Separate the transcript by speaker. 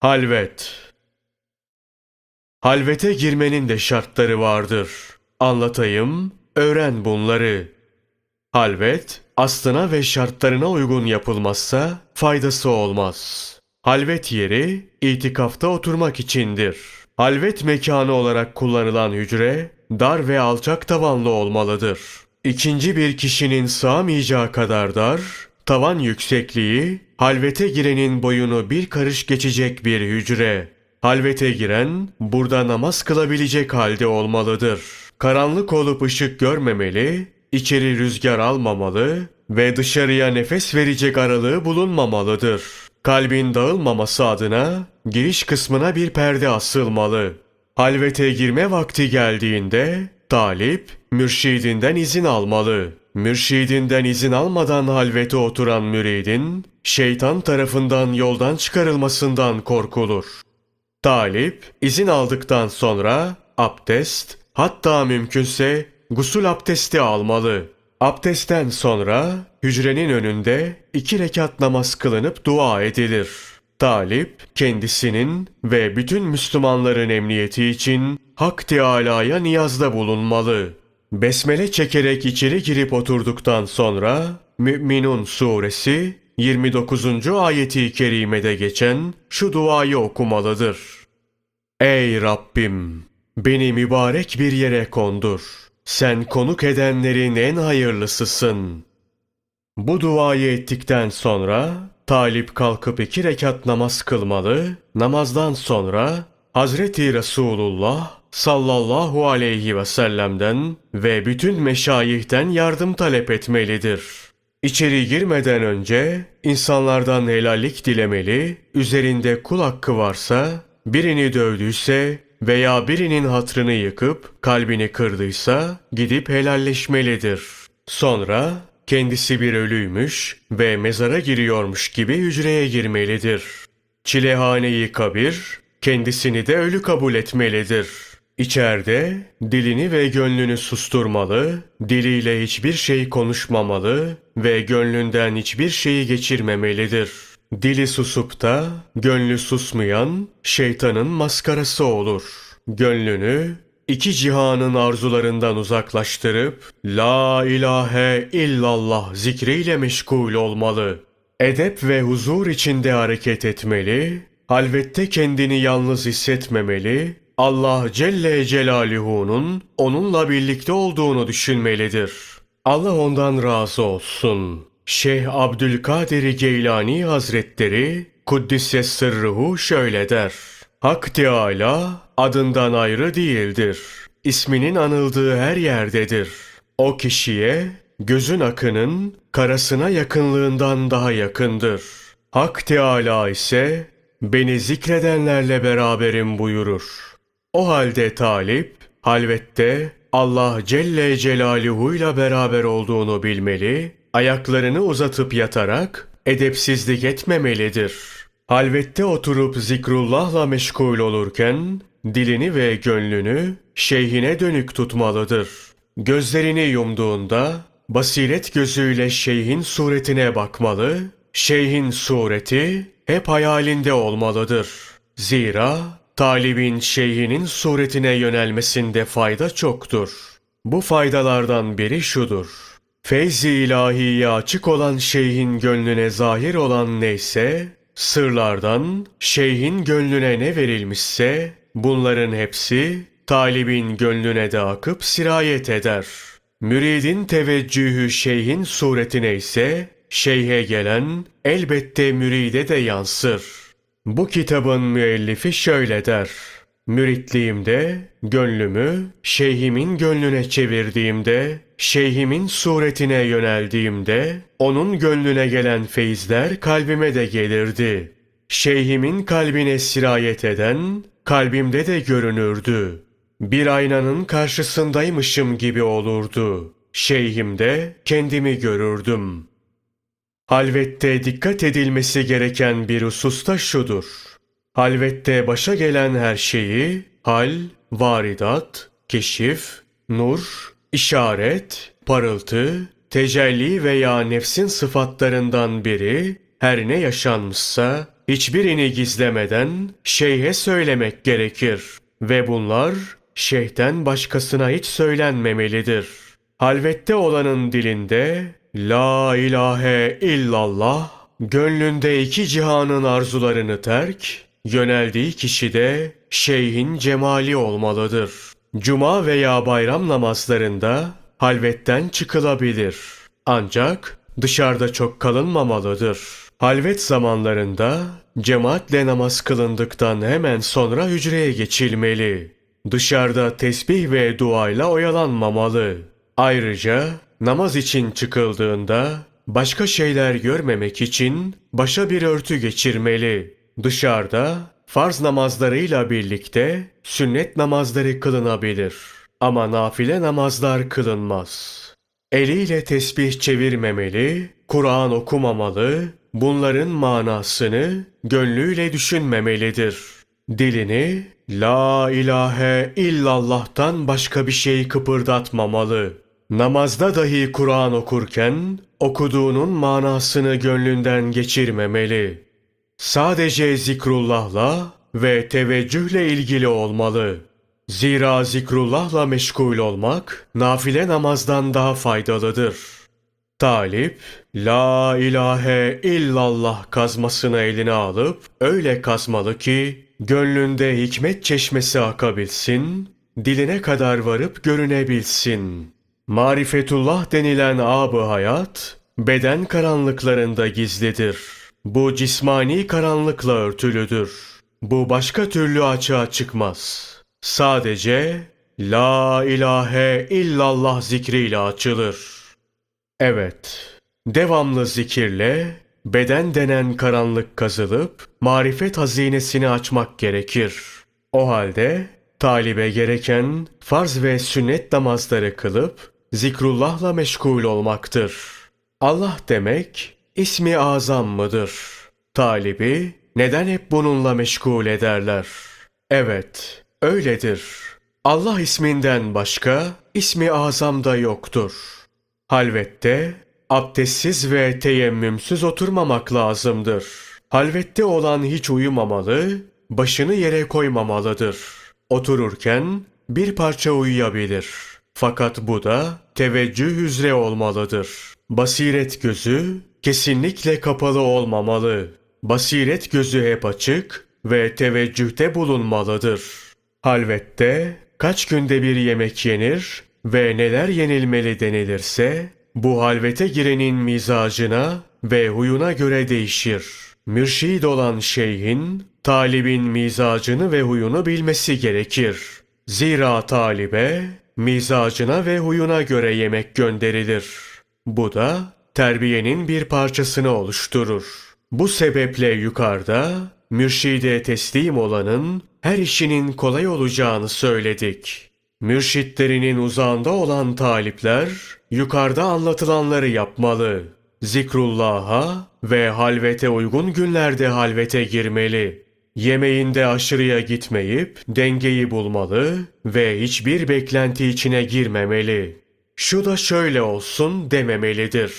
Speaker 1: Halvet Halvete girmenin de şartları vardır. Anlatayım, öğren bunları. Halvet, aslına ve şartlarına uygun yapılmazsa faydası olmaz. Halvet yeri, itikafta oturmak içindir. Halvet mekanı olarak kullanılan hücre, dar ve alçak tavanlı olmalıdır. İkinci bir kişinin sığamayacağı kadar dar, tavan yüksekliği, halvete girenin boyunu bir karış geçecek bir hücre. Halvete giren, burada namaz kılabilecek halde olmalıdır. Karanlık olup ışık görmemeli, içeri rüzgar almamalı ve dışarıya nefes verecek aralığı bulunmamalıdır. Kalbin dağılmaması adına giriş kısmına bir perde asılmalı. Halvete girme vakti geldiğinde talip mürşidinden izin almalı. Mürşidinden izin almadan halvete oturan müridin şeytan tarafından yoldan çıkarılmasından korkulur. Talip izin aldıktan sonra abdest hatta mümkünse gusül abdesti almalı. Abdestten sonra hücrenin önünde iki rekat namaz kılınıp dua edilir. Talip kendisinin ve bütün Müslümanların emniyeti için Hak Teâlâ'ya niyazda bulunmalı. Besmele çekerek içeri girip oturduktan sonra Mü'minun suresi 29. ayeti kerimede geçen şu duayı okumalıdır. Ey Rabbim! Beni mübarek bir yere kondur. Sen konuk edenlerin en hayırlısısın. Bu duayı ettikten sonra talip kalkıp iki rekat namaz kılmalı. Namazdan sonra Hazreti Resulullah sallallahu aleyhi ve sellem'den ve bütün meşayihten yardım talep etmelidir. İçeri girmeden önce insanlardan helallik dilemeli, üzerinde kul hakkı varsa, birini dövdüyse veya birinin hatrını yıkıp kalbini kırdıysa gidip helalleşmelidir. Sonra kendisi bir ölüymüş ve mezara giriyormuş gibi hücreye girmelidir. Çilehaneyi kabir, kendisini de ölü kabul etmelidir. İçeride dilini ve gönlünü susturmalı, diliyle hiçbir şey konuşmamalı ve gönlünden hiçbir şeyi geçirmemelidir. Dili susup da gönlü susmayan şeytanın maskarası olur. Gönlünü iki cihanın arzularından uzaklaştırıp La ilahe illallah zikriyle meşgul olmalı. Edep ve huzur içinde hareket etmeli, halvette kendini yalnız hissetmemeli, Allah Celle Celaluhu'nun onunla birlikte olduğunu düşünmelidir. Allah ondan razı olsun. Şeyh Abdülkadir Geylani Hazretleri Kuddise sırruhu şöyle der. Hak Teâlâ adından ayrı değildir. İsminin anıldığı her yerdedir. O kişiye gözün akının karasına yakınlığından daha yakındır. Hak Teâlâ ise beni zikredenlerle beraberim buyurur. O halde talip, halvette Allah Celle Celaluhu ile beraber olduğunu bilmeli, ayaklarını uzatıp yatarak edepsizlik etmemelidir. Halvette oturup zikrullahla meşgul olurken, dilini ve gönlünü şeyhine dönük tutmalıdır. Gözlerini yumduğunda, basiret gözüyle şeyhin suretine bakmalı, şeyhin sureti hep hayalinde olmalıdır. Zira talibin şeyhinin suretine yönelmesinde fayda çoktur. Bu faydalardan biri şudur. Feyzi ilahiye açık olan şeyhin gönlüne zahir olan neyse, sırlardan şeyhin gönlüne ne verilmişse, bunların hepsi talibin gönlüne de akıp sirayet eder. Müridin teveccühü şeyhin suretine ise, şeyhe gelen elbette müride de yansır.'' Bu kitabın müellifi şöyle der. Müritliğimde gönlümü şeyhimin gönlüne çevirdiğimde, şeyhimin suretine yöneldiğimde, onun gönlüne gelen feyizler kalbime de gelirdi. Şeyhimin kalbine sirayet eden, kalbimde de görünürdü. Bir aynanın karşısındaymışım gibi olurdu. Şeyhimde kendimi görürdüm.'' Halvette dikkat edilmesi gereken bir husus da şudur. Halvette başa gelen her şeyi hal, varidat, keşif, nur, işaret, parıltı, tecelli veya nefsin sıfatlarından biri her ne yaşanmışsa hiçbirini gizlemeden şeyhe söylemek gerekir ve bunlar şeyhten başkasına hiç söylenmemelidir. Halvette olanın dilinde La ilahe illallah, gönlünde iki cihanın arzularını terk, yöneldiği kişi de şeyhin cemali olmalıdır. Cuma veya bayram namazlarında halvetten çıkılabilir. Ancak dışarıda çok kalınmamalıdır. Halvet zamanlarında cemaatle namaz kılındıktan hemen sonra hücreye geçilmeli. Dışarıda tesbih ve duayla oyalanmamalı. Ayrıca namaz için çıkıldığında başka şeyler görmemek için başa bir örtü geçirmeli. Dışarıda farz namazlarıyla birlikte sünnet namazları kılınabilir. Ama nafile namazlar kılınmaz. Eliyle tesbih çevirmemeli, Kur'an okumamalı, bunların manasını gönlüyle düşünmemelidir. Dilini La ilahe illallah'tan başka bir şey kıpırdatmamalı. Namazda dahi Kur'an okurken okuduğunun manasını gönlünden geçirmemeli. Sadece zikrullahla ve teveccühle ilgili olmalı. Zira zikrullahla meşgul olmak nafile namazdan daha faydalıdır. Talip, La ilahe illallah kazmasını eline alıp öyle kazmalı ki gönlünde hikmet çeşmesi akabilsin, diline kadar varıp görünebilsin. Marifetullah denilen abı hayat, beden karanlıklarında gizlidir. Bu cismani karanlıkla örtülüdür. Bu başka türlü açığa çıkmaz. Sadece La ilahe illallah zikriyle açılır. Evet, devamlı zikirle beden denen karanlık kazılıp marifet hazinesini açmak gerekir. O halde talibe gereken farz ve sünnet namazları kılıp zikrullahla meşgul olmaktır. Allah demek ismi azam mıdır? Talibi neden hep bununla meşgul ederler? Evet, öyledir. Allah isminden başka ismi azam da yoktur. Halvette abdestsiz ve teyemmümsüz oturmamak lazımdır. Halvette olan hiç uyumamalı, başını yere koymamalıdır. Otururken bir parça uyuyabilir. Fakat bu da teveccüh üzere olmalıdır. Basiret gözü kesinlikle kapalı olmamalı. Basiret gözü hep açık ve teveccühte bulunmalıdır. Halvette kaç günde bir yemek yenir ve neler yenilmeli denilirse bu halvete girenin mizacına ve huyuna göre değişir. Mürşid olan şeyhin, talibin mizacını ve huyunu bilmesi gerekir. Zira talibe, mizacına ve huyuna göre yemek gönderilir. Bu da terbiyenin bir parçasını oluşturur. Bu sebeple yukarıda mürşide teslim olanın her işinin kolay olacağını söyledik. Mürşitlerinin uzağında olan talipler yukarıda anlatılanları yapmalı. Zikrullah'a ve halvete uygun günlerde halvete girmeli. Yemeğinde aşırıya gitmeyip dengeyi bulmalı ve hiçbir beklenti içine girmemeli. Şu da şöyle olsun dememelidir.